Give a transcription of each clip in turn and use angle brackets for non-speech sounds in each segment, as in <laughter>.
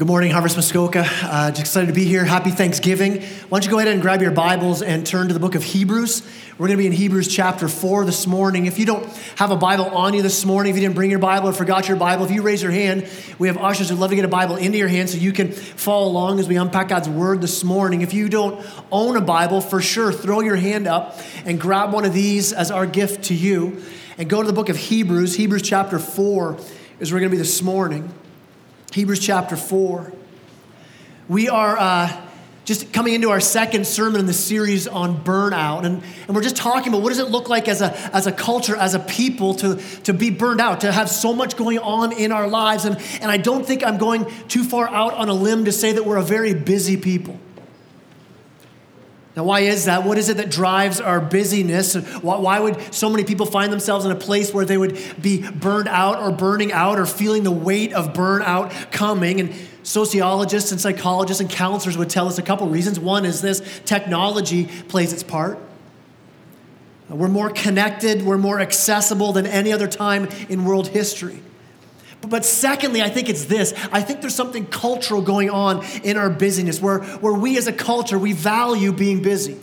Good morning, Harvest Muskoka. Uh, just excited to be here. Happy Thanksgiving. Why don't you go ahead and grab your Bibles and turn to the book of Hebrews? We're going to be in Hebrews chapter 4 this morning. If you don't have a Bible on you this morning, if you didn't bring your Bible or forgot your Bible, if you raise your hand, we have ushers who'd love to get a Bible into your hand so you can follow along as we unpack God's Word this morning. If you don't own a Bible, for sure, throw your hand up and grab one of these as our gift to you. And go to the book of Hebrews. Hebrews chapter 4 is where we're going to be this morning. Hebrews chapter 4. We are uh, just coming into our second sermon in the series on burnout. And, and we're just talking about what does it look like as a, as a culture, as a people, to, to be burned out, to have so much going on in our lives. And, and I don't think I'm going too far out on a limb to say that we're a very busy people. Now, why is that? What is it that drives our busyness? Why would so many people find themselves in a place where they would be burned out or burning out or feeling the weight of burnout coming? And sociologists and psychologists and counselors would tell us a couple reasons. One is this technology plays its part. We're more connected, we're more accessible than any other time in world history. But secondly, I think it's this. I think there's something cultural going on in our busyness where, where we as a culture, we value being busy.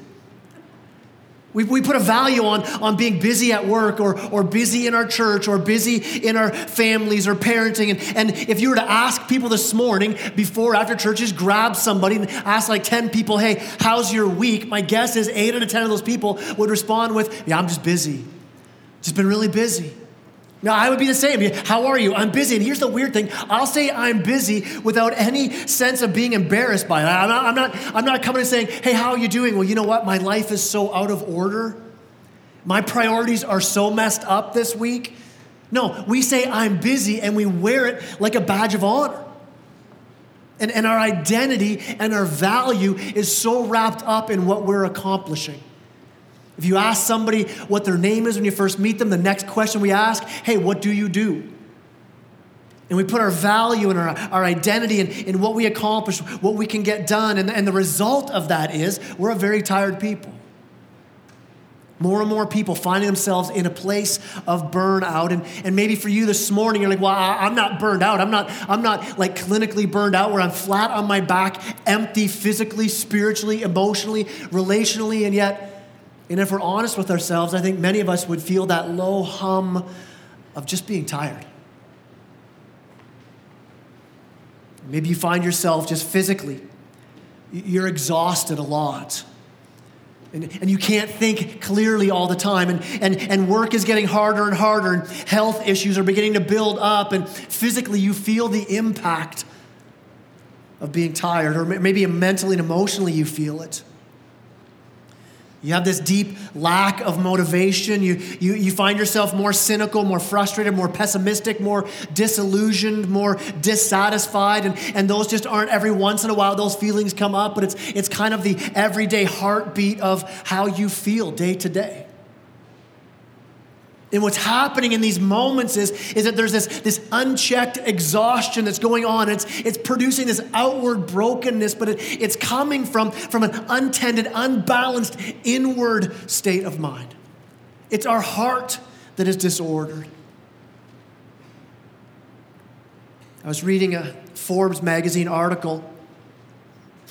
We, we put a value on, on being busy at work or, or busy in our church or busy in our families or parenting. And, and if you were to ask people this morning before, after churches, grab somebody and ask like 10 people, hey, how's your week? My guess is eight out of 10 of those people would respond with, yeah, I'm just busy. Just been really busy. Now, I would be the same. How are you? I'm busy. And here's the weird thing I'll say I'm busy without any sense of being embarrassed by it. I'm not, I'm not, I'm not coming and saying, hey, how are you doing? Well, you know what? My life is so out of order. My priorities are so messed up this week. No, we say I'm busy and we wear it like a badge of honor. And, and our identity and our value is so wrapped up in what we're accomplishing. If you ask somebody what their name is when you first meet them, the next question we ask, hey, what do you do? And we put our value and our, our identity in, in what we accomplish, what we can get done. And, and the result of that is we're a very tired people. More and more people finding themselves in a place of burnout. And, and maybe for you this morning, you're like, well, I, I'm not burned out. I'm not, I'm not like clinically burned out where I'm flat on my back, empty physically, spiritually, emotionally, relationally, and yet and if we're honest with ourselves, I think many of us would feel that low hum of just being tired. Maybe you find yourself just physically, you're exhausted a lot. And, and you can't think clearly all the time. And, and, and work is getting harder and harder, and health issues are beginning to build up. And physically, you feel the impact of being tired, or maybe mentally and emotionally, you feel it. You have this deep lack of motivation. You, you, you find yourself more cynical, more frustrated, more pessimistic, more disillusioned, more dissatisfied. And, and those just aren't every once in a while, those feelings come up, but it's, it's kind of the everyday heartbeat of how you feel day to day. And what's happening in these moments is, is that there's this, this unchecked exhaustion that's going on. It's, it's producing this outward brokenness, but it, it's coming from, from an untended, unbalanced inward state of mind. It's our heart that is disordered. I was reading a Forbes magazine article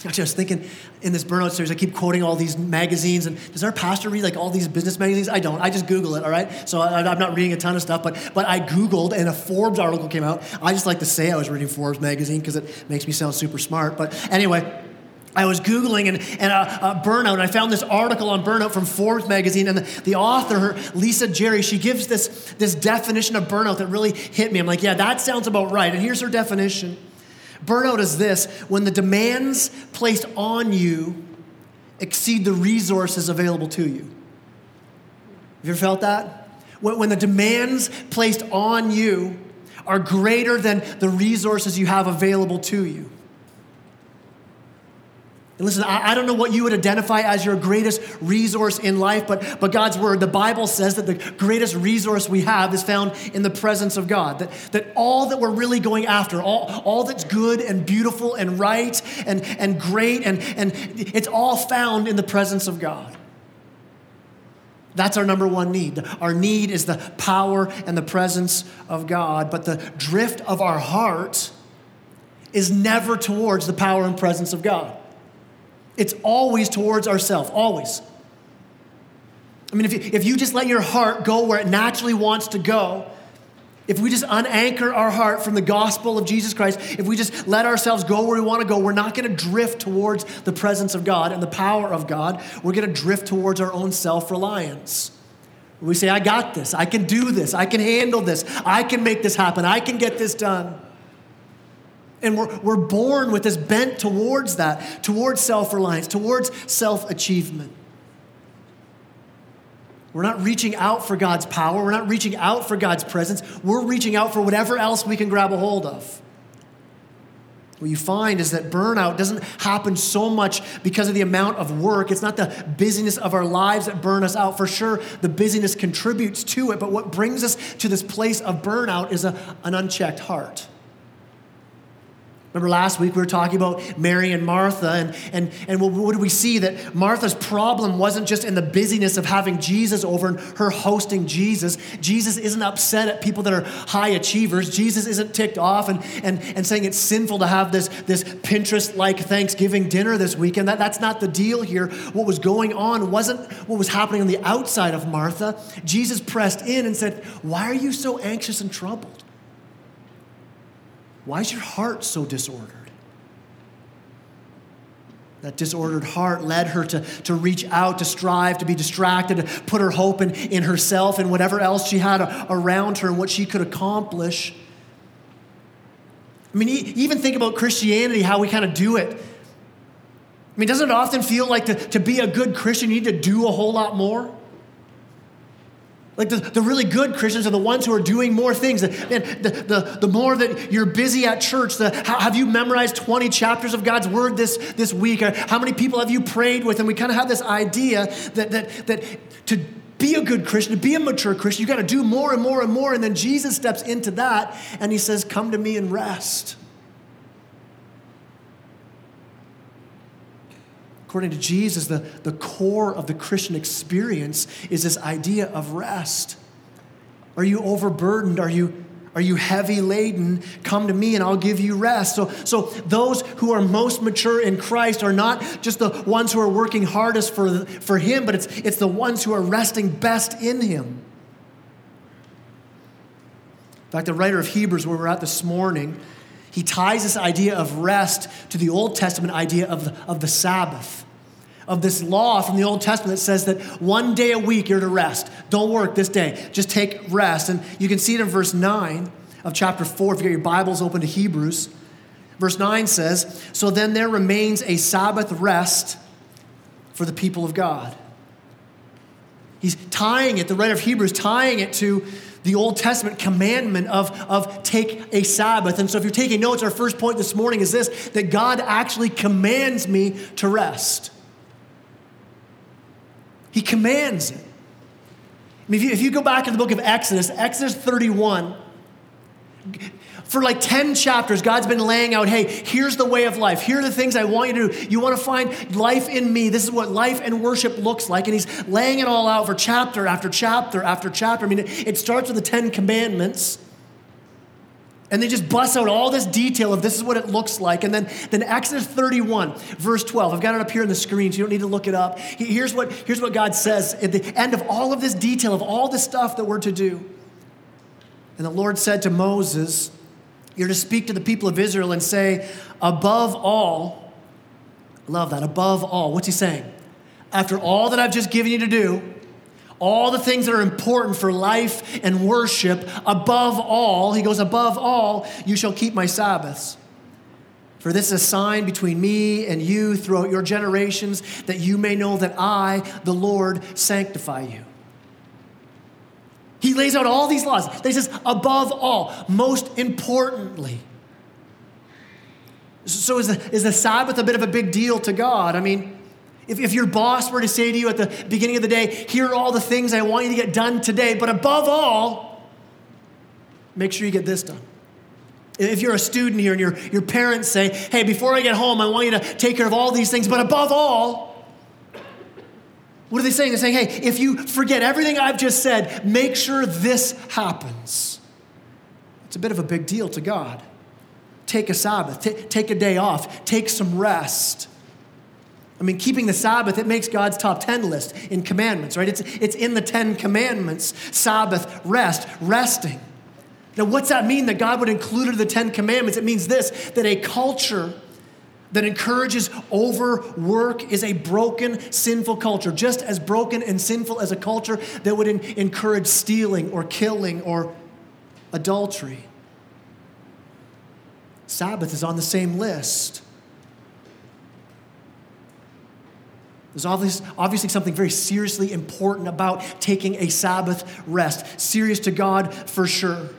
Actually, I was thinking in this burnout series, I keep quoting all these magazines. And does our pastor read like all these business magazines? I don't. I just Google it, all right? So I, am not reading a ton of stuff, but, but I Googled and a Forbes article came out. I just like to say I was reading Forbes magazine because it makes me sound super smart. But anyway, I was Googling and, and burnout, and I found this article on burnout from Forbes magazine. And the, the author, Lisa Jerry, she gives this, this definition of burnout that really hit me. I'm like, yeah, that sounds about right. And here's her definition Burnout is this when the demands placed on you exceed the resources available to you. Have you ever felt that? When, when the demands placed on you are greater than the resources you have available to you. And listen, I, I, don't know what you would identify as your greatest resource in life, but, but God's word, the Bible says that the greatest resource we have is found in the presence of God. That, that all that we're really going after, all, all that's good and beautiful and right and, and great, and, and it's all found in the presence of God. That's our number one need. Our need is the power and the presence of God, but the drift of our heart is never towards the power and presence of God. It's always towards ourselves, always. I mean, if you, if you just let your heart go where it naturally wants to go, if we just unanchor our heart from the gospel of Jesus Christ, if we just let ourselves go where we want to go, we're not going to drift towards the presence of God and the power of God. We're going to drift towards our own self reliance. We say, I got this. I can do this. I can handle this. I can make this happen. I can get this done. And we're, we're born with this bent towards that, towards self reliance, towards self achievement. We're not reaching out for God's power. We're not reaching out for God's presence. We're reaching out for whatever else we can grab a hold of. What you find is that burnout doesn't happen so much because of the amount of work. It's not the busyness of our lives that burn us out. For sure, the busyness contributes to it, but what brings us to this place of burnout is a, an unchecked heart. Remember last week we were talking about Mary and Martha, and, and, and what did we see? That Martha's problem wasn't just in the busyness of having Jesus over and her hosting Jesus. Jesus isn't upset at people that are high achievers. Jesus isn't ticked off and, and, and saying it's sinful to have this, this Pinterest like Thanksgiving dinner this weekend. That, that's not the deal here. What was going on wasn't what was happening on the outside of Martha. Jesus pressed in and said, Why are you so anxious and troubled? Why is your heart so disordered? That disordered heart led her to, to reach out, to strive, to be distracted, to put her hope in, in herself and whatever else she had around her and what she could accomplish. I mean, even think about Christianity, how we kind of do it. I mean, doesn't it often feel like to, to be a good Christian, you need to do a whole lot more? Like the, the really good Christians are the ones who are doing more things. And the, the, the more that you're busy at church, the, how, have you memorized 20 chapters of God's word this, this week? How many people have you prayed with? And we kind of have this idea that, that, that to be a good Christian, to be a mature Christian, you got to do more and more and more. And then Jesus steps into that and he says, Come to me and rest. According to Jesus, the, the core of the Christian experience is this idea of rest. Are you overburdened? Are you, are you heavy laden? Come to me and I'll give you rest. So, so those who are most mature in Christ are not just the ones who are working hardest for, for Him, but it's, it's the ones who are resting best in Him. In fact, the writer of Hebrews, where we're at this morning, he ties this idea of rest to the Old Testament idea of the, of the Sabbath, of this law from the Old Testament that says that one day a week you're to rest. Don't work this day, just take rest. And you can see it in verse 9 of chapter 4 if you get your Bibles open to Hebrews. Verse 9 says, So then there remains a Sabbath rest for the people of God. He's tying it, the writer of Hebrews, tying it to the Old Testament commandment of, of take a Sabbath. And so if you're taking notes, our first point this morning is this that God actually commands me to rest. He commands it. I mean, if you, if you go back in the book of Exodus, Exodus 31, for like 10 chapters, God's been laying out hey, here's the way of life. Here are the things I want you to do. You want to find life in me. This is what life and worship looks like. And He's laying it all out for chapter after chapter after chapter. I mean, it starts with the 10 commandments. And they just bust out all this detail of this is what it looks like. And then, then Exodus 31, verse 12. I've got it up here on the screen, so you don't need to look it up. Here's what, here's what God says at the end of all of this detail, of all the stuff that we're to do. And the Lord said to Moses, you're to speak to the people of Israel and say, above all, love that, above all. What's he saying? After all that I've just given you to do, all the things that are important for life and worship, above all, he goes, above all, you shall keep my Sabbaths. For this is a sign between me and you throughout your generations, that you may know that I, the Lord, sanctify you. He lays out all these laws. He says, above all, most importantly. So is the, is the Sabbath a bit of a big deal to God? I mean, if, if your boss were to say to you at the beginning of the day, here are all the things I want you to get done today, but above all, make sure you get this done. If you're a student here and your, your parents say, hey, before I get home, I want you to take care of all these things, but above all, what are they saying? They're saying, hey, if you forget everything I've just said, make sure this happens. It's a bit of a big deal to God. take a Sabbath, t- take a day off, take some rest. I mean, keeping the Sabbath, it makes God's top 10 list in commandments, right? It's, it's in the 10 commandments Sabbath, rest, resting. Now, what's that mean that God would include it in the Ten Commandments? It means this that a culture that encourages overwork is a broken, sinful culture, just as broken and sinful as a culture that would in- encourage stealing or killing or adultery. Sabbath is on the same list. There's obviously, obviously something very seriously important about taking a Sabbath rest. Serious to God for sure.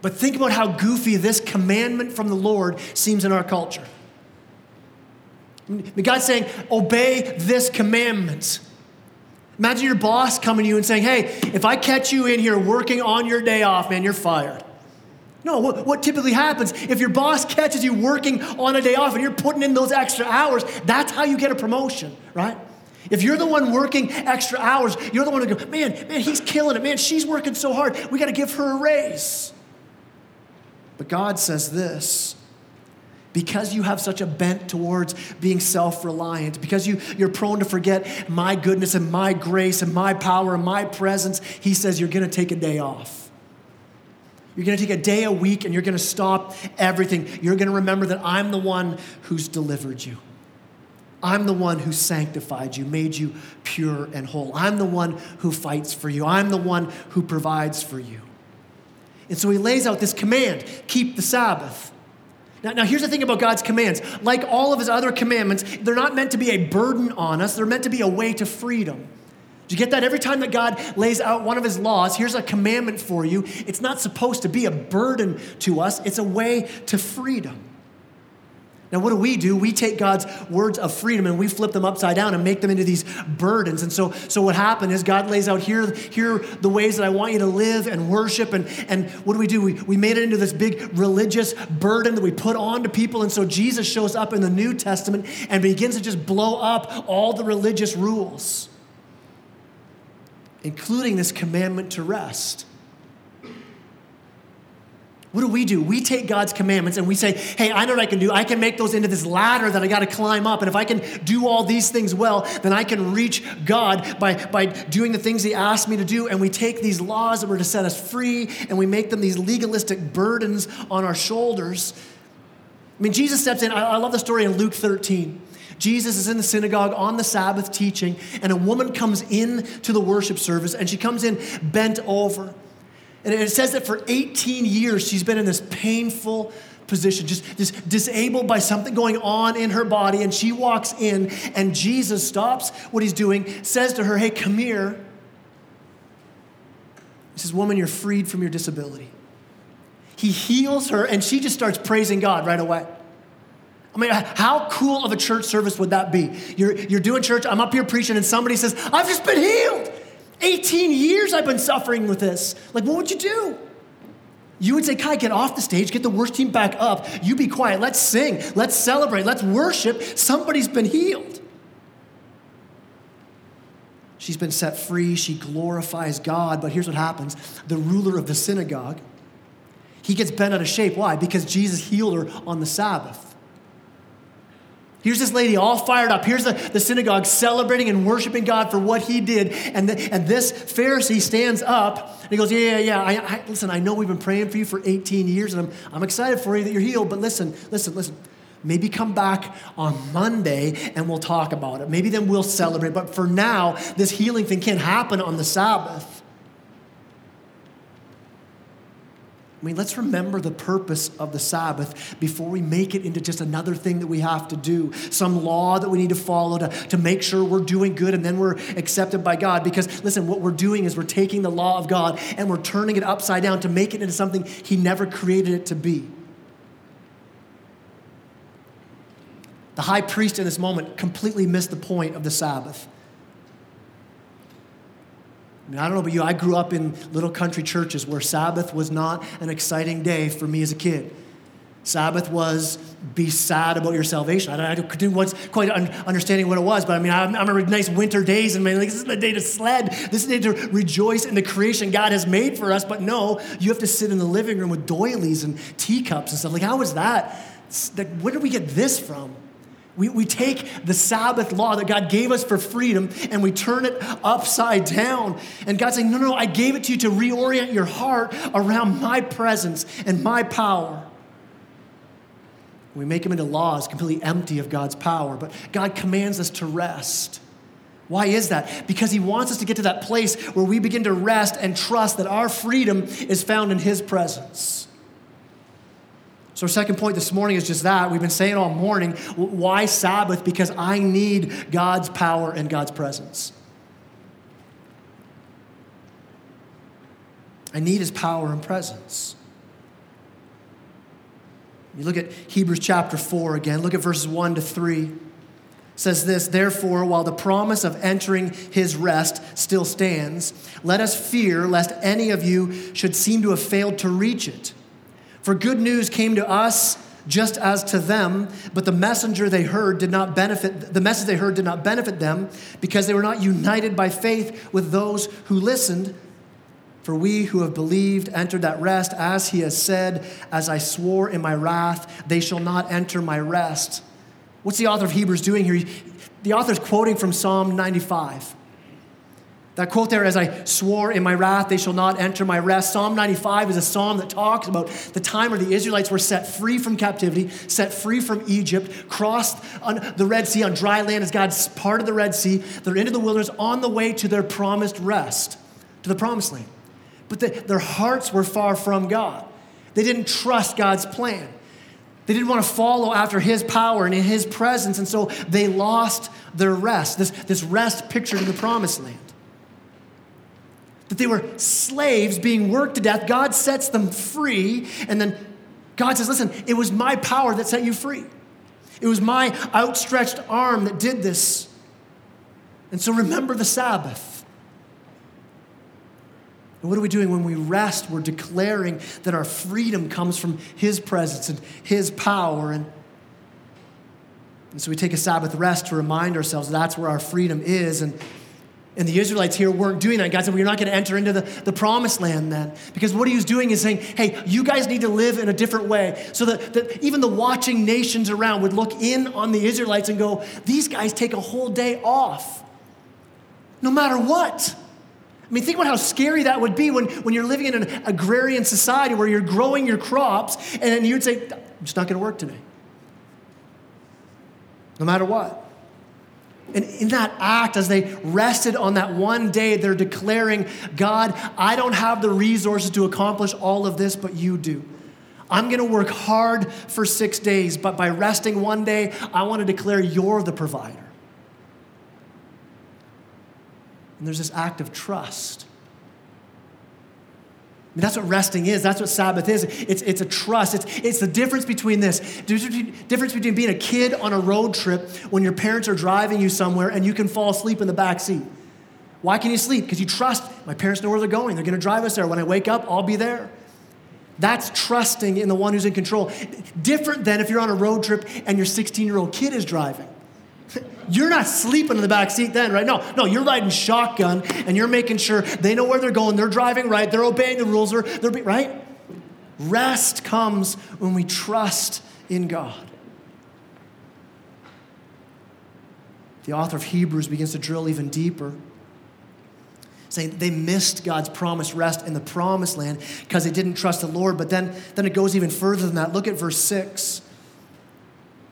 But think about how goofy this commandment from the Lord seems in our culture. God's saying, obey this commandment. Imagine your boss coming to you and saying, hey, if I catch you in here working on your day off, man, you're fired. No, what, what, typically happens if your boss catches you working on a day off and you're putting in those extra hours, that's how you get a promotion, right? If you're the one working extra hours, you're the one who go, man, man, he's killing it. Man, she's working so hard. We got to give her a raise. But God says this because you have such a bent towards being self reliant, because you, you're prone to forget my goodness and my grace and my power and my presence, He says you're going to take a day off. You're going to take a day a week and you're going to stop everything. You're going to remember that I'm the one who's delivered you. I'm the one who sanctified you, made you pure and whole. I'm the one who fights for you. I'm the one who provides for you. And so he lays out this command keep the Sabbath. Now, now, here's the thing about God's commands. Like all of his other commandments, they're not meant to be a burden on us, they're meant to be a way to freedom. Do you get that? Every time that God lays out one of his laws, here's a commandment for you. It's not supposed to be a burden to us, it's a way to freedom. Now, what do we do? We take God's words of freedom and we flip them upside down and make them into these burdens. And so, so what happened is God lays out here, here the ways that I want you to live and worship. And, and what do we do? We, we made it into this big religious burden that we put on to people. And so Jesus shows up in the New Testament and begins to just blow up all the religious rules, including this commandment to rest. What do we do? We take God's commandments and we say, hey, I know what I can do. I can make those into this ladder that I got to climb up. And if I can do all these things well, then I can reach God by, by doing the things He asked me to do. And we take these laws that were to set us free and we make them these legalistic burdens on our shoulders. I mean, Jesus steps in. I, I love the story in Luke 13. Jesus is in the synagogue on the Sabbath teaching, and a woman comes in to the worship service, and she comes in bent over. And it says that for 18 years, she's been in this painful position, just, disabled by something going on in her body. And she walks in, and Jesus stops what he's doing, says to her, Hey, come here. He says, Woman, you're freed from your disability. He heals her, and she just starts praising God right away. I mean, how cool of a church service would that be? You're, you're doing church, I'm up here preaching, and somebody says, I've just been healed. 18 years I've been suffering with this. Like, what would you do? You would say, Kai, get off the stage, get the worst team back up. You be quiet. Let's sing. Let's celebrate. Let's worship. Somebody's been healed. She's been set free. She glorifies God. But here's what happens the ruler of the synagogue, he gets bent out of shape. Why? Because Jesus healed her on the Sabbath. Here's this lady all fired up. Here's the, the synagogue celebrating and worshiping God for what he did. And, the, and this Pharisee stands up and he goes, Yeah, yeah, yeah. I, I, listen, I know we've been praying for you for 18 years and I'm, I'm excited for you that you're healed. But listen, listen, listen. Maybe come back on Monday and we'll talk about it. Maybe then we'll celebrate. But for now, this healing thing can't happen on the Sabbath. I mean, let's remember the purpose of the Sabbath before we make it into just another thing that we have to do, some law that we need to follow to, to make sure we're doing good and then we're accepted by God. Because, listen, what we're doing is we're taking the law of God and we're turning it upside down to make it into something He never created it to be. The high priest in this moment completely missed the point of the Sabbath. I mean, I don't know about you, I grew up in little country churches where Sabbath was not an exciting day for me as a kid. Sabbath was be sad about your salvation. I, didn't quite understanding what it was, but I mean, I, remember nice winter days and like, this is the day to sled. This is the day to rejoice in the creation God has made for us. But no, you have to sit in the living room with doilies and teacups and stuff. Like, how is that? Like, where did we get this from? We, we take the Sabbath law that God gave us for freedom and we turn it upside down. And God's saying, No, no, I gave it to you to reorient your heart around my presence and my power. We make them into laws completely empty of God's power, but God commands us to rest. Why is that? Because He wants us to get to that place where we begin to rest and trust that our freedom is found in His presence. So, our second point this morning is just that. We've been saying all morning. Why Sabbath? Because I need God's power and God's presence. I need His power and presence. You look at Hebrews chapter 4 again, look at verses 1 to 3. It says this, therefore, while the promise of entering his rest still stands, let us fear lest any of you should seem to have failed to reach it. For good news came to us just as to them, but the messenger they heard did not benefit the message they heard did not benefit them because they were not united by faith with those who listened. For we who have believed entered that rest, as he has said, As I swore in my wrath, they shall not enter my rest. What's the author of Hebrews doing here? The author's quoting from Psalm 95. That quote there, as I swore in my wrath, they shall not enter my rest. Psalm 95 is a psalm that talks about the time where the Israelites were set free from captivity, set free from Egypt, crossed the Red Sea on dry land as God's part of the Red Sea. They're into the wilderness on the way to their promised rest, to the promised land but the, their hearts were far from God. They didn't trust God's plan. They didn't want to follow after His power and in His presence, and so they lost their rest, this, this rest pictured in the promised land. That they were slaves being worked to death. God sets them free, and then God says, Listen, it was my power that set you free. It was my outstretched arm that did this. And so remember the Sabbath. And what are we doing when we rest? We're declaring that our freedom comes from His presence and His power. And, and so we take a Sabbath rest to remind ourselves that's where our freedom is. And, and the Israelites here weren't doing that. God said, well, You're not going to enter into the, the promised land then. Because what he was doing is saying, Hey, you guys need to live in a different way. So that, that even the watching nations around would look in on the Israelites and go, These guys take a whole day off, no matter what. I mean, think about how scary that would be when, when you're living in an agrarian society where you're growing your crops and you'd say, I'm just not going to work today. No matter what. And in that act, as they rested on that one day, they're declaring, God, I don't have the resources to accomplish all of this, but you do. I'm going to work hard for six days, but by resting one day, I want to declare you're the provider. And there's this act of trust. I mean, that's what resting is. That's what Sabbath is. It's, it's a trust. It's, it's the difference between this difference between being a kid on a road trip when your parents are driving you somewhere and you can fall asleep in the back seat. Why can you sleep? Because you trust my parents know where they're going. They're going to drive us there. When I wake up, I'll be there. That's trusting in the one who's in control. Different than if you're on a road trip and your 16 year old kid is driving. You're not sleeping in the back seat then, right? No, no, you're riding shotgun and you're making sure they know where they're going, they're driving right, they're obeying the rules, they're, they're right? Rest comes when we trust in God. The author of Hebrews begins to drill even deeper, saying they missed God's promised rest in the promised land because they didn't trust the Lord. But then, then it goes even further than that. Look at verse 6.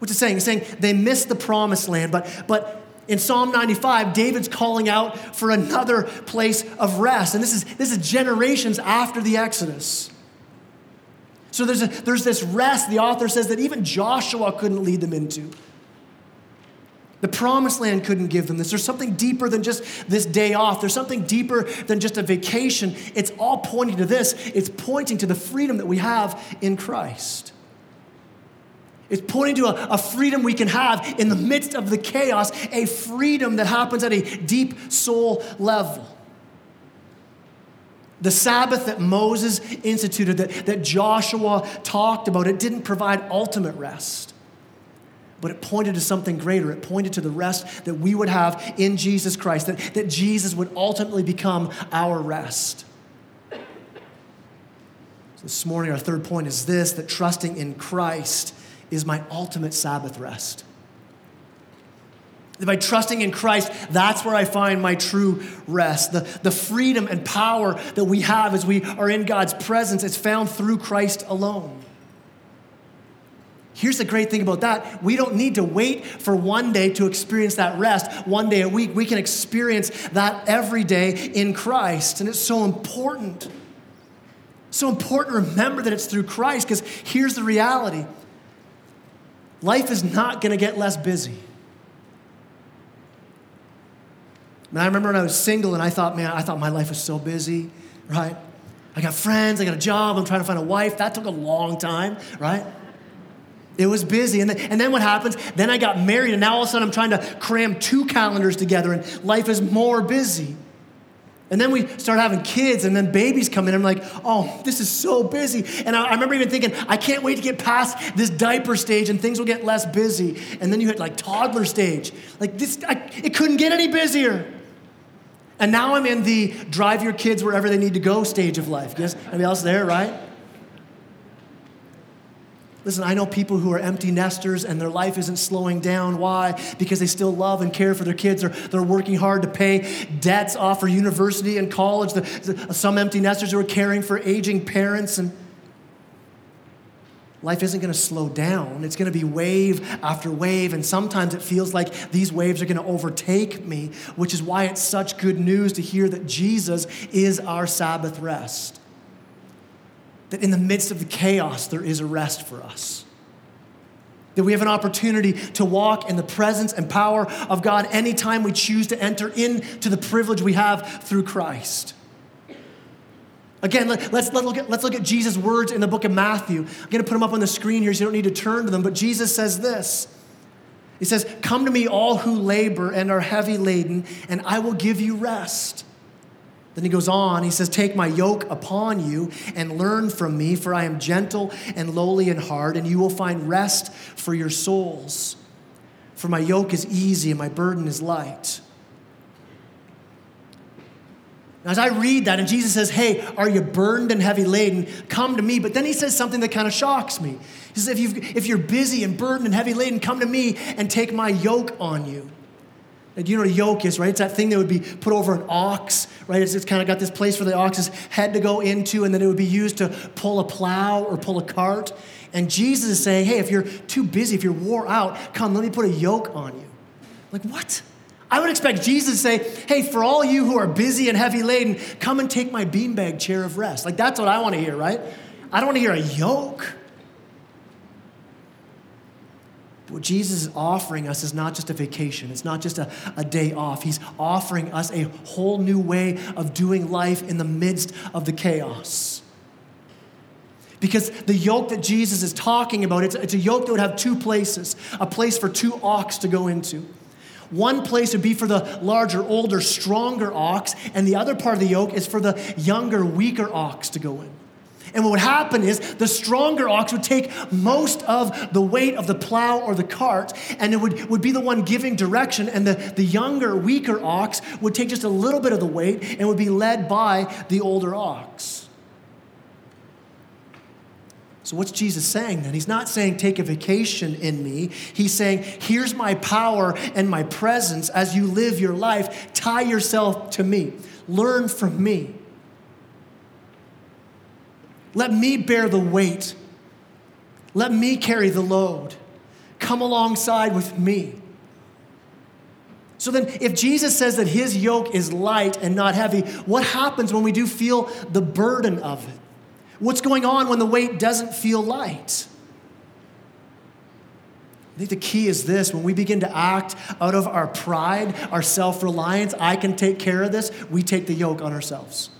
What's it saying? It's saying they missed the promised land, but, but in Psalm 95, David's calling out for another place of rest. And this is, this is generations after the Exodus. So there's, a, there's this rest, the author says, that even Joshua couldn't lead them into. The promised land couldn't give them this. There's something deeper than just this day off. There's something deeper than just a vacation. It's all pointing to this. It's pointing to the freedom that we have in Christ. It's pointing to a, a, freedom we can have in the midst of the chaos, a freedom that happens at a deep soul level. The Sabbath that Moses instituted, that, that Joshua talked about, it didn't provide ultimate rest but it pointed to something greater. It pointed to the rest that we would have in Jesus Christ, that, that Jesus would ultimately become our rest. This morning, our third point is this that trusting in Christ is my ultimate Sabbath rest. By trusting in Christ, that's where I find my true rest. The, the freedom and power that we have as we are in God's presence is found through Christ alone. Here's the great thing about that. We don't need to wait for one day to experience that rest, one day a week. We can experience that every day in Christ. And it's so important. So important to remember that it's through Christ because here's the reality life is not going to get less busy. Man, I remember when I was single and I thought, man, I thought my life was so busy, right? I got friends, I got a job, I'm trying to find a wife. That took a long time, right? It was busy. And then, and then what happens? Then I got married, and now all of a sudden I'm trying to cram two calendars together, and life is more busy. And then we start having kids, and then babies come in. I'm like, oh, this is so busy. And I, I, remember even thinking, I can't wait to get past this diaper stage, and things will get less busy. And then you hit like toddler stage. Like this, I, it couldn't get any busier. And now I'm in the drive your kids wherever they need to go stage of life. Yes, anybody else there, right? Listen, I know people who are empty nesters and their life isn't slowing down. Why? Because they still love and care for their kids. They're, they're working hard to pay debts off for university and college. Some empty nesters who are caring for aging parents. And life isn't going to slow down. It's going to be wave after wave. And sometimes it feels like these waves are going to overtake me, which is why it's such good news to hear that Jesus is our Sabbath rest that in the midst of the chaos, there is a rest for us. That we have an opportunity to walk in the presence and power of God anytime we choose to enter into the privilege we have through Christ. Again, let, us let look at, let's look at Jesus' words in the book of Matthew. I'm going to put them up on the screen here so you don't need to turn to them, but Jesus says this. He says, Come to me, all who labor and are heavy laden, and I will give you rest. Then he goes on, he says, Take my yoke upon you and learn from me, for I am gentle and lowly in heart, and you will find rest for your souls. For my yoke is easy and my burden is light. Now, as I read that, and Jesus says, Hey, are you burned and heavy laden? Come to me. But then he says something that kind of shocks me. He says, if, you if you're busy and burdened and heavy laden, come to me and take my yoke on you. And you know what a yoke is, right? It's that thing that would be put over an ox, right? It's, it's kind of got this place for the ox's head to go into, and then it would be used to pull a plow or pull a cart. And Jesus is saying, hey, if you're too busy, if you're wore out, come, let me put a yoke on you. Like, what? I would expect Jesus to say, hey, for all you who are busy and heavy laden, come and take my beanbag chair of rest. Like, that's what I want to hear, right? I don't want to hear a yoke. What Jesus is offering us is not just a vacation, it's not just a, a day off. He's offering us a whole new way of doing life in the midst of the chaos. Because the yoke that Jesus is talking about, it's, it's a yoke that would have two places a place for two ox to go into. One place would be for the larger, older, stronger ox, and the other part of the yoke is for the younger, weaker ox to go in. And what would happen is the stronger ox would take most of the weight of the plow or the cart, and it would, would be the one giving direction, and the, the younger, weaker ox would take just a little bit of the weight and would be led by the older ox. So, what's Jesus saying then? He's not saying take a vacation in me. He's saying, here's my power and my presence as you live your life. Tie yourself to me, learn from me. Let me bear the weight. Let me carry the load. Come alongside with me. So then, if Jesus says that his yoke is light and not heavy, what happens when we do feel the burden of it? What's going on when the weight doesn't feel light? I think the key is this when we begin to act out of our pride, our self reliance, I can take care of this, we take the yoke on ourselves.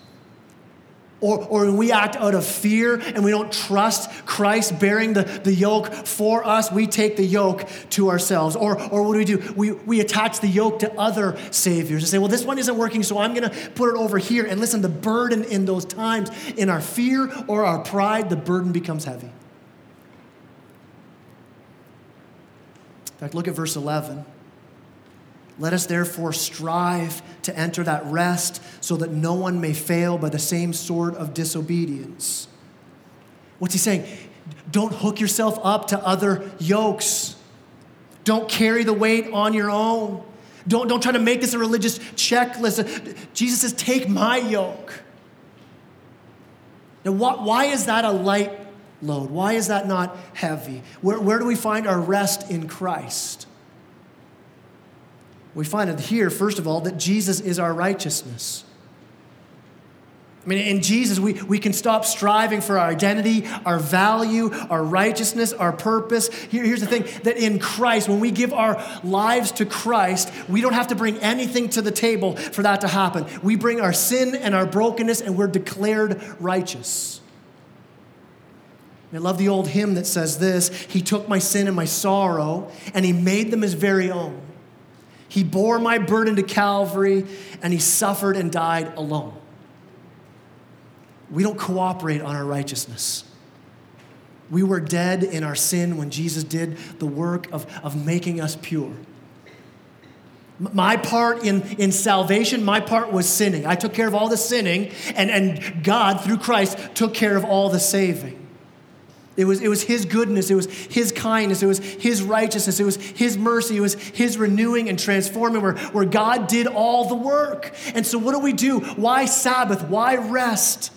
Or, or when we act out of fear and we don't trust Christ bearing the, the yoke for us, we take the yoke to ourselves. Or, or what do we do? We, we attach the yoke to other saviors and say, well, this one isn't working, so I'm going to put it over here. And listen, the burden in those times, in our fear or our pride, the burden becomes heavy. In fact, look at verse 11. Let us therefore strive to enter that rest so that no one may fail by the same sort of disobedience. What's he saying? Don't hook yourself up to other yokes. Don't carry the weight on your own. Don't, don't try to make this a religious checklist. Jesus says, Take my yoke. Now, why, why is that a light load? Why is that not heavy? Where, where do we find our rest in Christ? We find it here, first of all, that Jesus is our righteousness. I mean, in Jesus, we, we can stop striving for our identity, our value, our righteousness, our purpose. Here, here's the thing that in Christ, when we give our lives to Christ, we don't have to bring anything to the table for that to happen. We bring our sin and our brokenness, and we're declared righteous. I love the old hymn that says this He took my sin and my sorrow, and He made them His very own. He bore my burden to Calvary and he suffered and died alone. We don't cooperate on our righteousness. We were dead in our sin when Jesus did the work of, of making us pure. My part in, in salvation, my part was sinning. I took care of all the sinning, and, and God, through Christ, took care of all the saving. It was, it was His goodness, it was His kindness, it was His righteousness, it was His mercy, it was His renewing and transforming, where, where God did all the work. And so, what do we do? Why Sabbath? Why rest?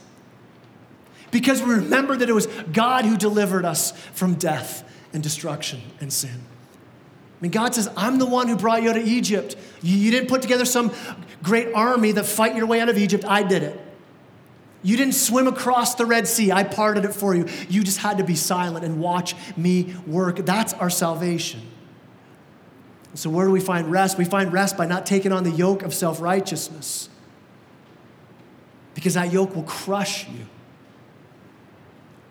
Because we remember that it was God who delivered us from death and destruction and sin. I mean, God says, I'm the one who brought you out of Egypt. You, you didn't put together some great army that fight your way out of Egypt. I did it. You didn't swim across the Red Sea. I parted it for you. You just had to be silent and watch me work. That's our salvation. So, where do we find rest? We find rest by not taking on the yoke of self righteousness, because that yoke will crush you.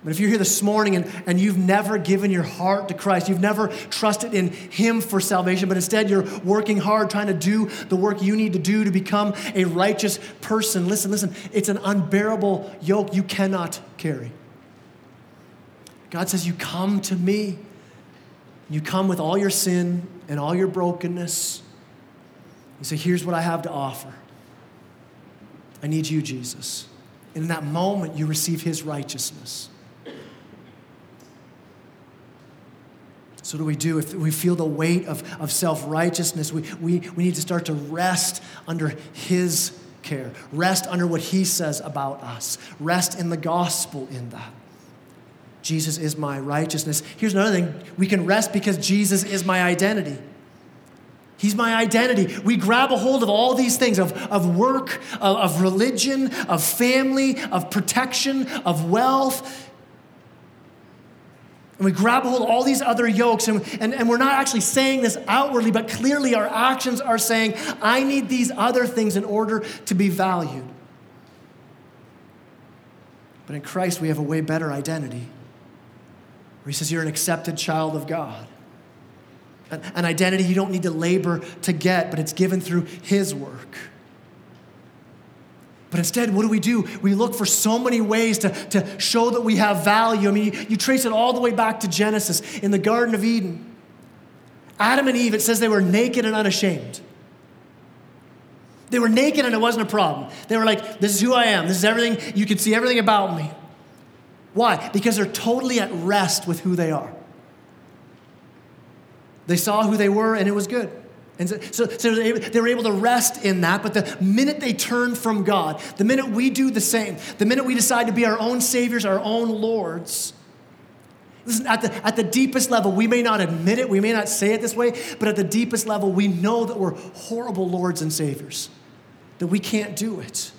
But if you're here this morning and, and you've never given your heart to Christ, you've never trusted in Him for salvation, but instead you're working hard trying to do the work you need to do to become a righteous person, listen, listen, it's an unbearable yoke you cannot carry. God says, You come to me. You come with all your sin and all your brokenness. You say, Here's what I have to offer. I need you, Jesus. And in that moment, you receive His righteousness. So, what do we do? If we feel the weight of, of self righteousness, we, we, we need to start to rest under His care, rest under what He says about us, rest in the gospel in that. Jesus is my righteousness. Here's another thing we can rest because Jesus is my identity. He's my identity. We grab a hold of all these things of, of work, of, of religion, of family, of protection, of wealth and we grab hold of all these other yokes, and, and, and we're not actually saying this outwardly, but clearly our actions are saying, I need these other things in order to be valued. But in Christ, we have a way better identity. Where he says, You're an accepted child of God. An, an identity you don't need to labor to get, but it's given through his work. But instead, what do we do? We look for so many ways to, to show that we have value. I mean, you, you trace it all the way back to Genesis in the Garden of Eden. Adam and Eve, it says they were naked and unashamed. They were naked and it wasn't a problem. They were like, this is who I am. This is everything. You can see everything about me. Why? Because they're totally at rest with who they are. They saw who they were and it was good. And so, so, so, they were able to rest in that. But the minute they turn from God, the minute we do the same, the minute we decide to be our own saviors, our own lords, listen, at the, at the deepest level, we may not admit it, we may not say it this way, but at the deepest level, we know that we're horrible lords and saviors, that we can't do it.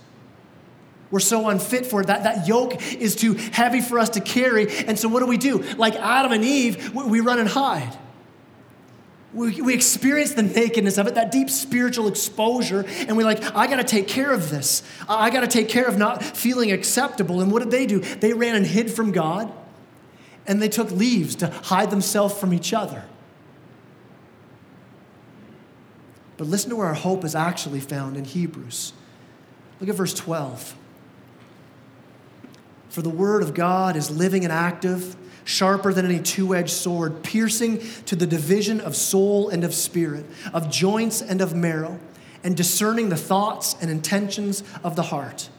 We're so unfit for it. That, that yoke is too heavy for us to carry. And so, what do we do? Like Adam and Eve, we run and hide. We, we experience the nakedness of it, that deep spiritual exposure, and we're like, I gotta take care of this. I gotta take care of not feeling acceptable. And what did they do? They ran and hid from God, and they took leaves to hide themselves from each other. But listen to where our hope is actually found in Hebrews. Look at verse 12. For the word of God is living and active sharper than any two edged sword, piercing to the division of soul and of spirit, of joints and of marrow, and discerning the thoughts and intentions of the heart.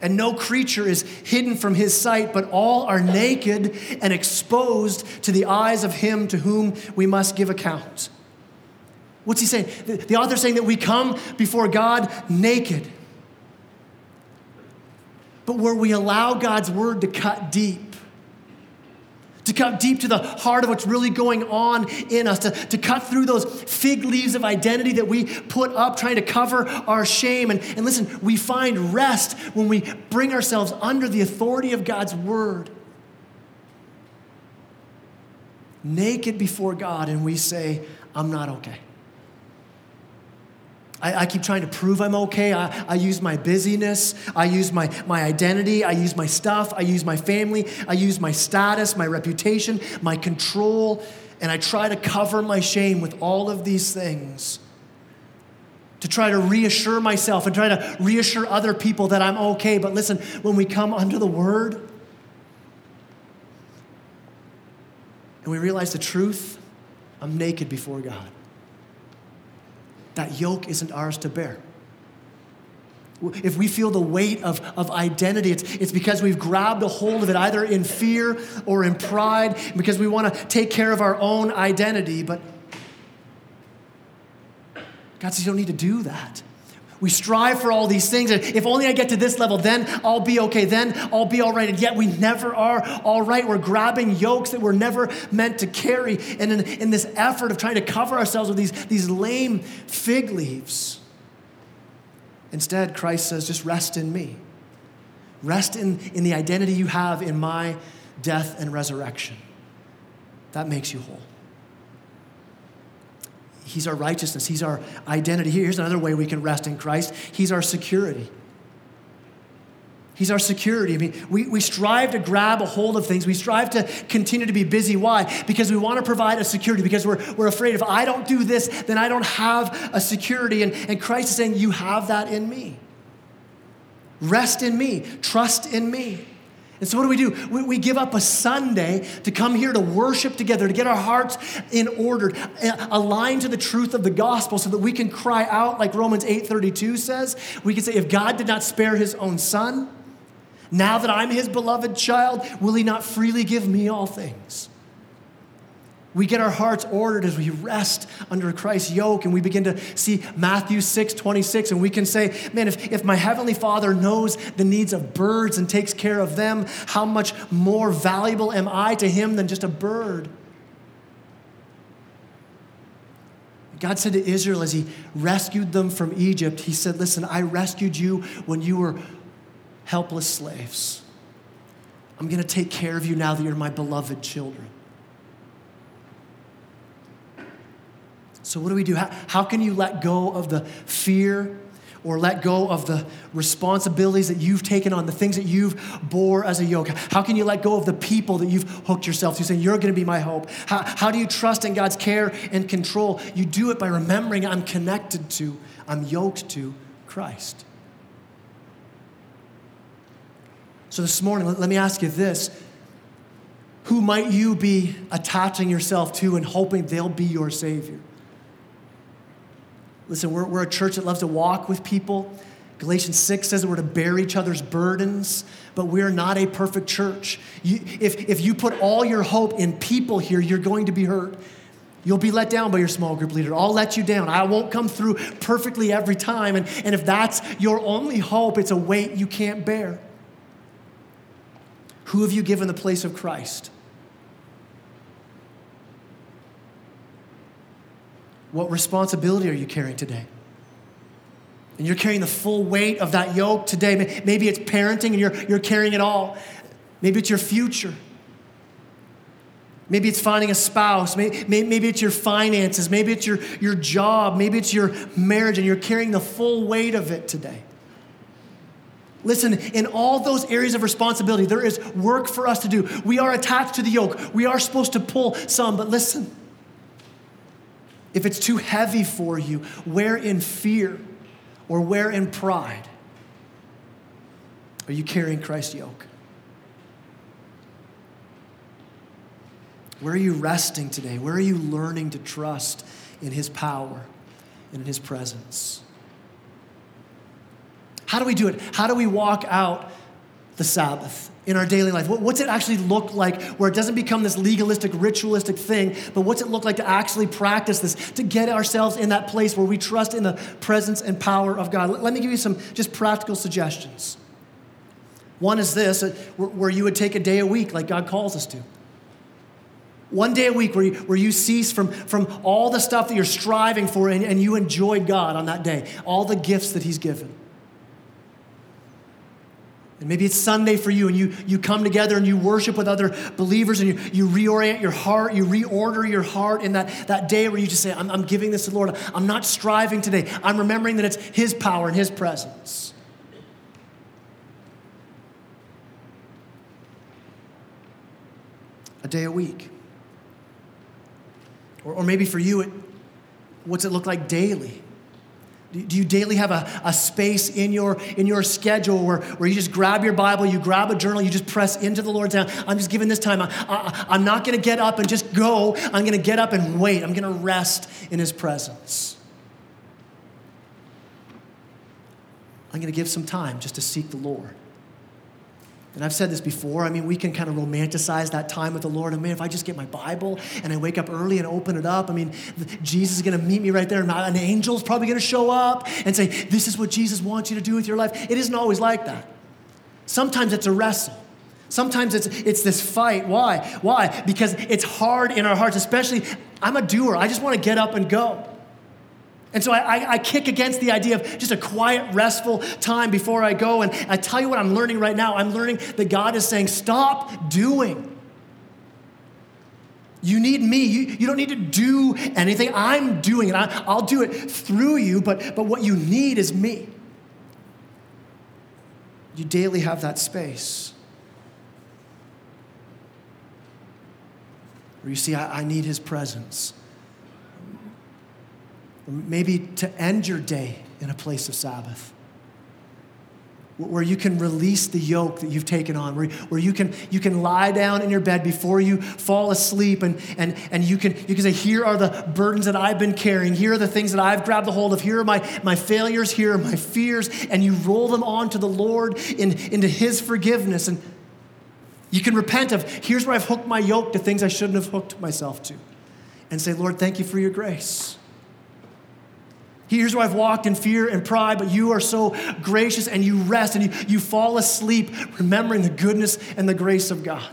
And no creature is hidden from his sight, but all are naked and exposed to the eyes of him to whom we must give account. What's he saying? The, author's saying that we come before God naked. But where we allow God's word to cut deep, to cut deep to the heart of what's really going on in us, to, to cut through those fig leaves of identity that we put up trying to cover our shame. And, and listen, we find rest when we bring ourselves under the authority of God's word. Naked before God, and we say, I'm not okay. I, I, keep trying to prove I'm okay. I, I use my busyness. I use my, my identity. I use my stuff. I use my family. I use my status, my reputation, my control. And I try to cover my shame with all of these things to try to reassure myself and try to reassure other people that I'm okay. But listen, when we come under the word and we realize the truth, I'm naked before God that yoke isn't ours to bear. If we feel the weight of, of identity, it's, it's because we've grabbed a hold of it either in fear or in pride, because we want to take care of our own identity. But God says you don't need to do that. We strive for all these things. And if only I get to this level, then I'll be okay. Then I'll be all right. And yet we never are all right. We're grabbing yokes that we're never meant to carry. And in, in this effort of trying to cover ourselves with these, these lame fig leaves, instead, Christ says, just rest in me. Rest in, in the identity you have in my death and resurrection. That makes you whole. He's our righteousness. He's our identity. Here's another way we can rest in Christ He's our security. He's our security. I mean, we, we strive to grab a hold of things. We strive to continue to be busy. Why? Because we want to provide a security, because we're, we're afraid if I don't do this, then I don't have a security. And, and Christ is saying, You have that in me. Rest in me, trust in me. And so, what do we do? We, we, give up a Sunday to come here to worship together, to get our hearts in order, uh, aligned to the truth of the gospel, so that we can cry out, like Romans 8:32 says. We can say, "If God did not spare His own Son, now that I'm His beloved child, will He not freely give me all things?" We get our hearts ordered as we rest under Christ's yoke and we begin to see Matthew 6 26, and we can say, Man, if, if my Heavenly Father knows the needs of birds and takes care of them, how much more valuable am I to Him than just a bird? God said to Israel as He rescued them from Egypt, He said, Listen, I rescued you when you were helpless slaves. I'm going to take care of you now that you're my beloved children. So, what do we do? How, how can you let go of the fear or let go of the responsibilities that you've taken on, the things that you've bore as a yoke? How can you let go of the people that you've hooked yourself to, saying, You're going to be my hope? How, how do you trust in God's care and control? You do it by remembering I'm connected to, I'm yoked to Christ. So this morning, let, let me ask you this. Who might you be attaching yourself to and hoping they'll be your Savior? Listen, we're, we're a church that loves to walk with people. Galatians 6 says that we're to bear each other's burdens, but we're not a perfect church. You, if, if you put all your hope in people here, you're going to be hurt. You'll be let down by your small group leader. I'll let you down. I won't come through perfectly every time. And, and if that's your only hope, it's a weight you can't bear. Who have you given the place of Christ? What responsibility are you carrying today? And you're carrying the full weight of that yoke today. Maybe it's parenting and you're, you're carrying it all. Maybe it's your future. Maybe it's finding a spouse. Maybe, maybe it's your finances. Maybe it's your, your job. Maybe it's your marriage, and you're carrying the full weight of it today. Listen, in all those areas of responsibility, there is work for us to do. We are attached to the yoke. We are supposed to pull some, but listen, if it's too heavy for you, where in fear or where in pride are you carrying Christ's yoke? Where are you resting today? Where are you learning to trust in His power and in His presence? How do we do it? How do we walk out the Sabbath in our daily life? What's it actually look like where it doesn't become this legalistic, ritualistic thing, but what's it look like to actually practice this, to get ourselves in that place where we trust in the presence and power of God? Let me give you some just practical suggestions. One is this uh, where you would take a day a week like God calls us to. One day a week where you, where you cease from, from all the stuff that you're striving for and, and you enjoy God on that day, all the gifts that He's given. And maybe it's Sunday for you, and you, you come together and you worship with other believers, and you, you reorient your heart, you reorder your heart in that, that day where you just say, I'm, I'm giving this to the Lord. I'm not striving today. I'm remembering that it's His power and His presence. A day a week. Or, or maybe for you, it, what's it look like daily? Do you daily have a, a space in your, in your schedule where, where you just grab your Bible, you grab a journal, you just press into the Lord's hand? I'm just giving this time. I, I'm not going to get up and just go. I'm going to get up and wait. I'm going to rest in His presence. I'm going to give some time just to seek the Lord. And I've said this before. I mean, we can kind of romanticize that time with the Lord. Oh, I mean, if I just get my Bible and I wake up early and open it up, I mean, Jesus is going to meet me right there. And an angel's probably going to show up and say, This is what Jesus wants you to do with your life. It isn't always like that. Sometimes it's a wrestle. Sometimes it's, it's this fight. Why? Why? Because it's hard in our hearts, especially I'm a doer. I just want to get up and go. And so I, I, kick against the idea of just a quiet, restful time before I go. And I tell you what I'm learning right now. I'm learning that God is saying, stop doing. You need me. You, you don't need to do anything. I'm doing it. I, I'll do it through you, but, but what you need is me. You daily have that space. Where you see, I, I need his presence. Maybe to end your day in a place of Sabbath where you can release the yoke that you've taken on, where, where you, can, you can lie down in your bed before you fall asleep and, and, and you, can, you can say, Here are the burdens that I've been carrying. Here are the things that I've grabbed a hold of. Here are my, my failures. Here are my fears. And you roll them on to the Lord in, into His forgiveness. And you can repent of, Here's where I've hooked my yoke to things I shouldn't have hooked myself to. And say, Lord, thank you for your grace. Here's where I've walked in fear and pride, but you are so gracious and you rest and you, you fall asleep remembering the goodness and the grace of God.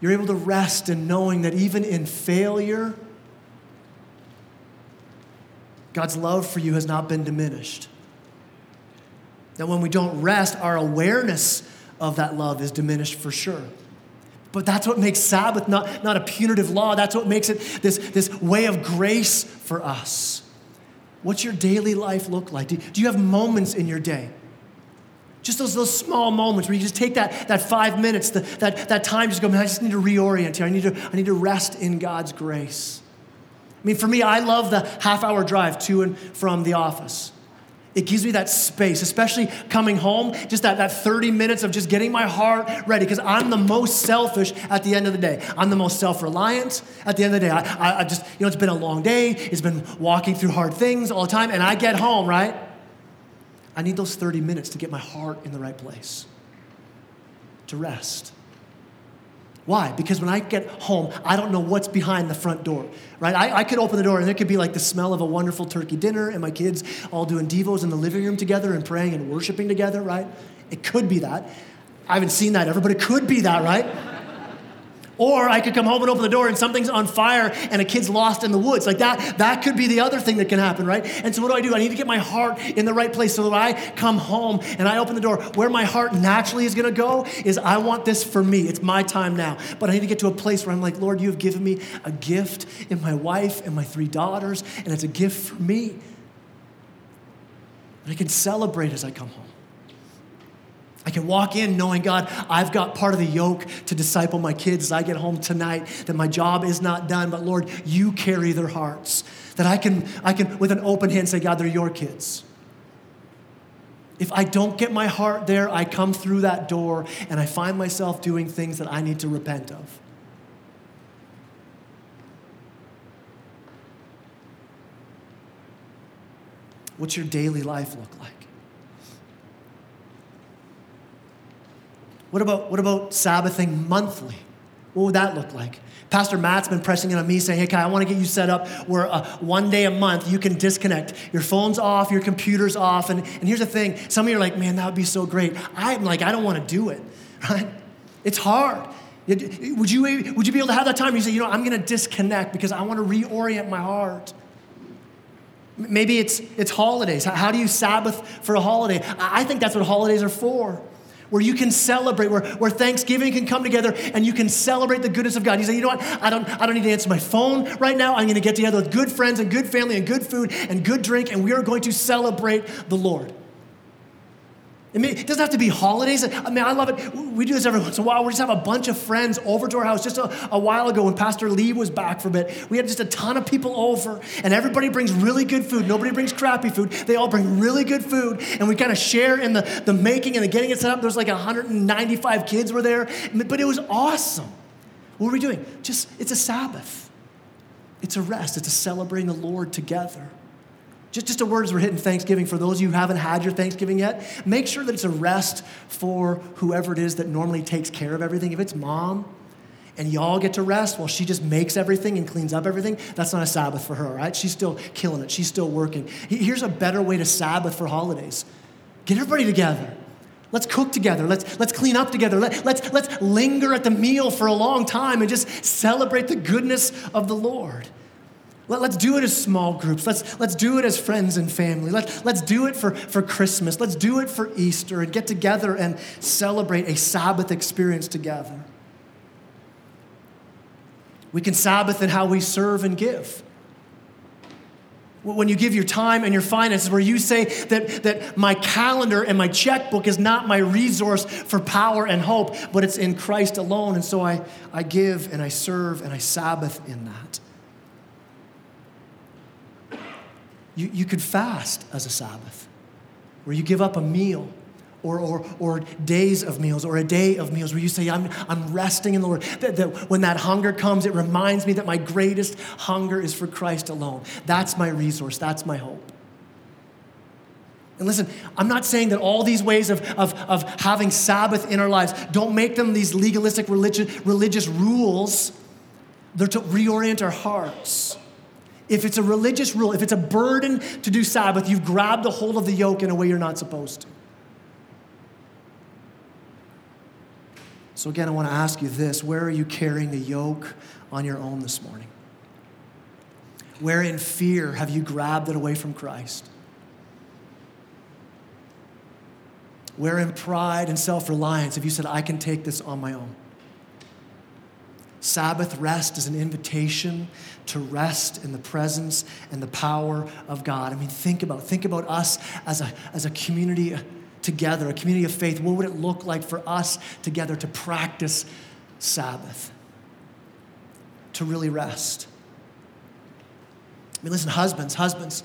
You're able to rest in knowing that even in failure, God's love for you has not been diminished. That when we don't rest, our awareness of that love is diminished for sure. But that's what makes Sabbath not, not a punitive law. That's what makes it this, this way of grace for us. What's your daily life look like? Do, do you have moments in your day? Just those, those small moments where you just take that, that five minutes, the, that, that time, just go, man, I just need to reorient here. I need to, I need to rest in God's grace. I mean, for me, I love the half hour drive to and from the office. It gives me that space, especially coming home, just that, that 30 minutes of just getting my heart ready, because I'm the most selfish at the end of the day. I'm the most self reliant at the end of the day. I, I, I, just, you know, it's been a long day, it's been walking through hard things all the time, and I get home, right? I need those 30 minutes to get my heart in the right place, to rest. Why? Because when I get home, I don't know what's behind the front door, right? I, I, could open the door and there could be like the smell of a wonderful turkey dinner and my kids all doing Devos in the living room together and praying and worshiping together, right? It could be that. I haven't seen that ever, but it could be that, right? Or I could come home and open the door and something's on fire and a kid's lost in the woods. Like that, that could be the other thing that can happen, right? And so what do I do? I need to get my heart in the right place so that I come home and I open the door. Where my heart naturally is gonna go is I want this for me. It's my time now. But I need to get to a place where I'm like, Lord, you have given me a gift in my wife and my three daughters, and it's a gift for me. And I can celebrate as I come home. I can walk in knowing, God, I've got part of the yoke to disciple my kids as I get home tonight, that my job is not done, but Lord, you carry their hearts. That I can, I can with an open hand, say, God, they're your kids. If I don't get my heart there, I come through that door and I find myself doing things that I need to repent of. What's your daily life look like? What about, what about Sabbathing monthly? What would that look like? Pastor Matt's been pressing in on me saying, hey, Kai, I want to get you set up where uh, one day a month you can disconnect. Your phone's off, your computer's off. And, and here's the thing some of you are like, man, that would be so great. I'm like, I don't want to do it, <laughs> right? It's hard. Would you, would you be able to have that time? You say, you know, I'm going to disconnect because I want to reorient my heart. Maybe it's, it's holidays. How do you Sabbath for a holiday? I think that's what holidays are for where you can celebrate, where, where Thanksgiving can come together and you can celebrate the goodness of God. You say, you know what? I don't, I don't need to answer my phone right now. I'm going to get together with good friends and good family and good food and good drink, and we are going to celebrate the Lord. It doesn't have to be holidays. I mean, I love it. We do this every once in a while. We just have a bunch of friends over to our house. Just a, a, while ago, when Pastor Lee was back for a bit, we had just a ton of people over, and everybody brings really good food. Nobody brings crappy food. They all bring really good food, and we kind of share in the, the making and the getting it set up. There's like 195 kids were there, but it was awesome. What were we doing? Just, it's a Sabbath. It's a rest. It's a celebrating the Lord together. Just, just a word as we're hitting Thanksgiving for those of you who haven't had your Thanksgiving yet. Make sure that it's a rest for whoever it is that normally takes care of everything. If it's mom and y'all get to rest while she just makes everything and cleans up everything, that's not a Sabbath for her, right? She's still killing it, she's still working. Here's a better way to Sabbath for holidays get everybody together. Let's cook together. Let's, let's clean up together. Let, let's, let's linger at the meal for a long time and just celebrate the goodness of the Lord. Let, us do it as small groups. Let's, let's do it as friends and family. Let, let's do it for, for Christmas. Let's do it for Easter and get together and celebrate a Sabbath experience together. We can Sabbath in how we serve and give. When you give your time and your finances, where you say that, that my calendar and my checkbook is not my resource for power and hope, but it's in Christ alone. And so I, I give and I serve and I Sabbath in that. You, you could fast as a Sabbath, where you give up a meal or, or, or days of meals or a day of meals where you say, I'm, I'm resting in the Lord. That, that when that hunger comes, it reminds me that my greatest hunger is for Christ alone. That's my resource, that's my hope. And listen, I'm not saying that all these ways of, of, of having Sabbath in our lives, don't make them these legalistic religious, religious rules. They're to reorient our hearts. If it's a religious rule, if it's a burden to do Sabbath, you've grabbed a hold of the yoke in a way you're not supposed to. So, again, I want to ask you this where are you carrying the yoke on your own this morning? Where in fear have you grabbed it away from Christ? Where in pride and self reliance have you said, I can take this on my own? Sabbath rest is an invitation to rest in the presence and the power of God. I mean, think about think about us as a, as a community together, a community of faith. What would it look like for us together to practice Sabbath? To really rest. I mean, listen, husbands, husbands,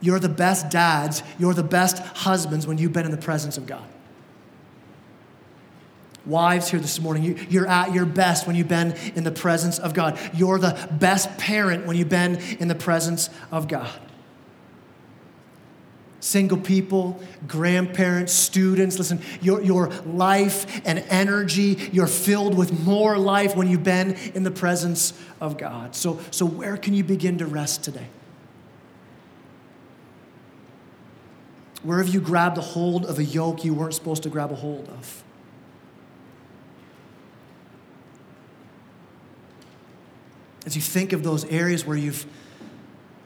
you're the best dads, you're the best husbands when you've been in the presence of God. Wives here this morning, you, are at your best when you've been in the presence of God. You're the best parent when you've been in the presence of God. Single people, grandparents, students, listen, your, your life and energy, you're filled with more life when you've been in the presence of God. So, so where can you begin to rest today? Where have you grabbed a hold of a yoke you weren't supposed to grab a hold of? As you think of those areas where you've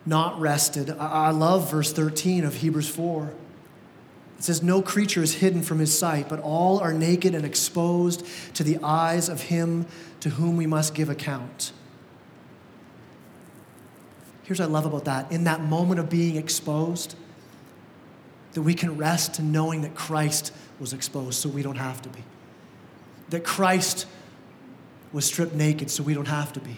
not rested, I, love verse 13 of Hebrews 4. It says, No creature is hidden from his sight, but all are naked and exposed to the eyes of him to whom we must give account. Here's what I love about that. In that moment of being exposed, that we can rest in knowing that Christ was exposed so we don't have to be. That Christ was stripped naked so we don't have to be.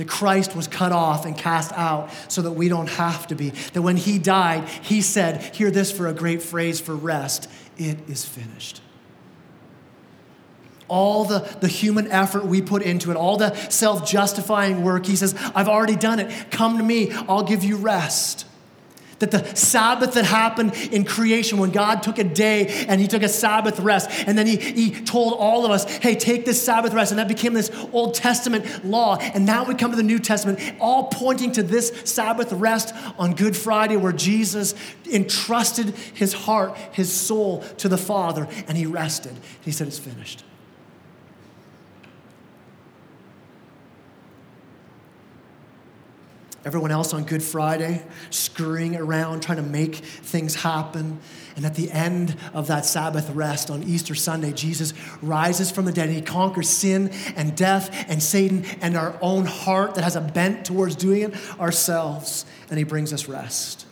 That Christ was cut off and cast out so that we don't have to be. That when he died, he said, Hear this for a great phrase for rest it is finished all the, the human effort we put into it, all the self justifying work. He says, I've already done it. Come to me, I'll give you rest. That the Sabbath that happened in creation when God took a day and He took a Sabbath rest, and then He, he told all of us, hey, take this Sabbath rest, and that became this Old Testament law. And now we come to the New Testament, all pointing to this Sabbath rest on Good Friday where Jesus entrusted His heart, His soul to the Father, and He rested. He said, It's finished. Everyone else on Good Friday, scurrying around, trying to make things happen. And at the end of that Sabbath rest on Easter Sunday, Jesus rises from the dead he conquers sin and death and Satan and our own heart that has a bent towards doing it ourselves. And he brings us rest.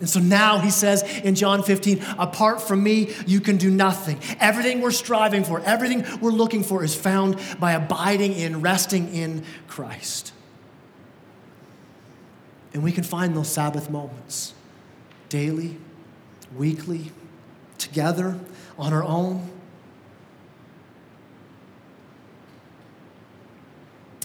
And so now he says in John 15, apart from me, you can do nothing. Everything we're striving for, everything we're looking for is found by abiding in, resting in Christ. And we can find those Sabbath moments daily, weekly, together, on our own.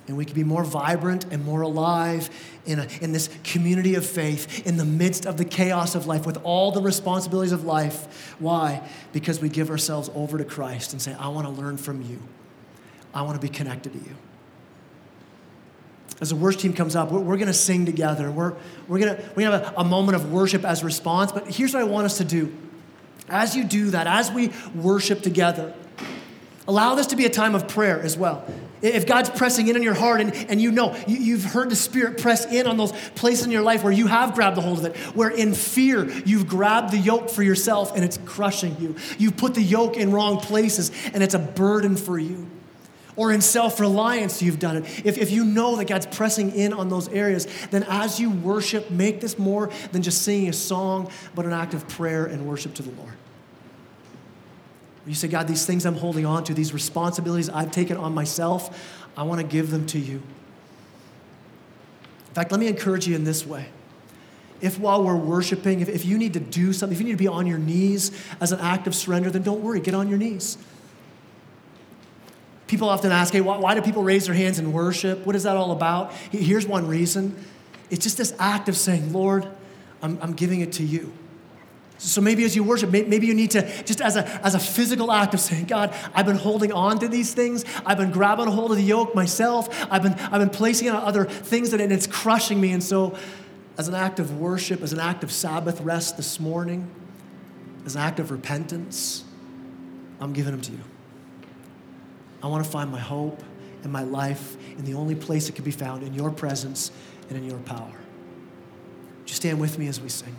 And we can be more vibrant and more alive in, a, in this community of faith in the midst of the chaos of life with all the responsibilities of life. Why? Because we give ourselves over to Christ and say, I want to learn from you, I want to be connected to you as the worship team comes up, we're, we're going to sing together. We're, we're going we're gonna have a, a moment of worship as response. But here's what I want us to do. As you do that, as we worship together, allow this to be a time of prayer as well. If God's pressing in on your heart and, and you know, you, have heard the Spirit press in on those places in your life where you have grabbed the hold of it, where in fear you've grabbed the yoke for yourself and it's crushing you. You've put the yoke in wrong places and it's a burden for you or in self reliance you've done it, if, if you know that God's pressing in on those areas, then as you worship, make this more than just singing a song, but an act of prayer and worship to the Lord. You say, God, these things I'm holding on to, these responsibilities I've taken on myself, I want to give them to you. In fact, let me encourage you in this way. If while we're worshiping, if, if you need to do something, if you need to be on your knees as an act of surrender, then don't worry, get on your knees. People often ask, hey, why, why do people raise their hands in worship? What is that all about? Here's one reason it's just this act of saying, Lord, I'm, I'm giving it to you. So maybe as you worship, maybe you need to, just as a, as a physical act of saying, God, I've been holding on to these things. I've been grabbing a hold of the yoke myself. I've been, I've been placing on other things and it's crushing me. And so, as an act of worship, as an act of Sabbath rest this morning, as an act of repentance, I'm giving them to you. I want to find my hope and my life in the only place it can be found in your presence and in your power. Just stand with me as we sing.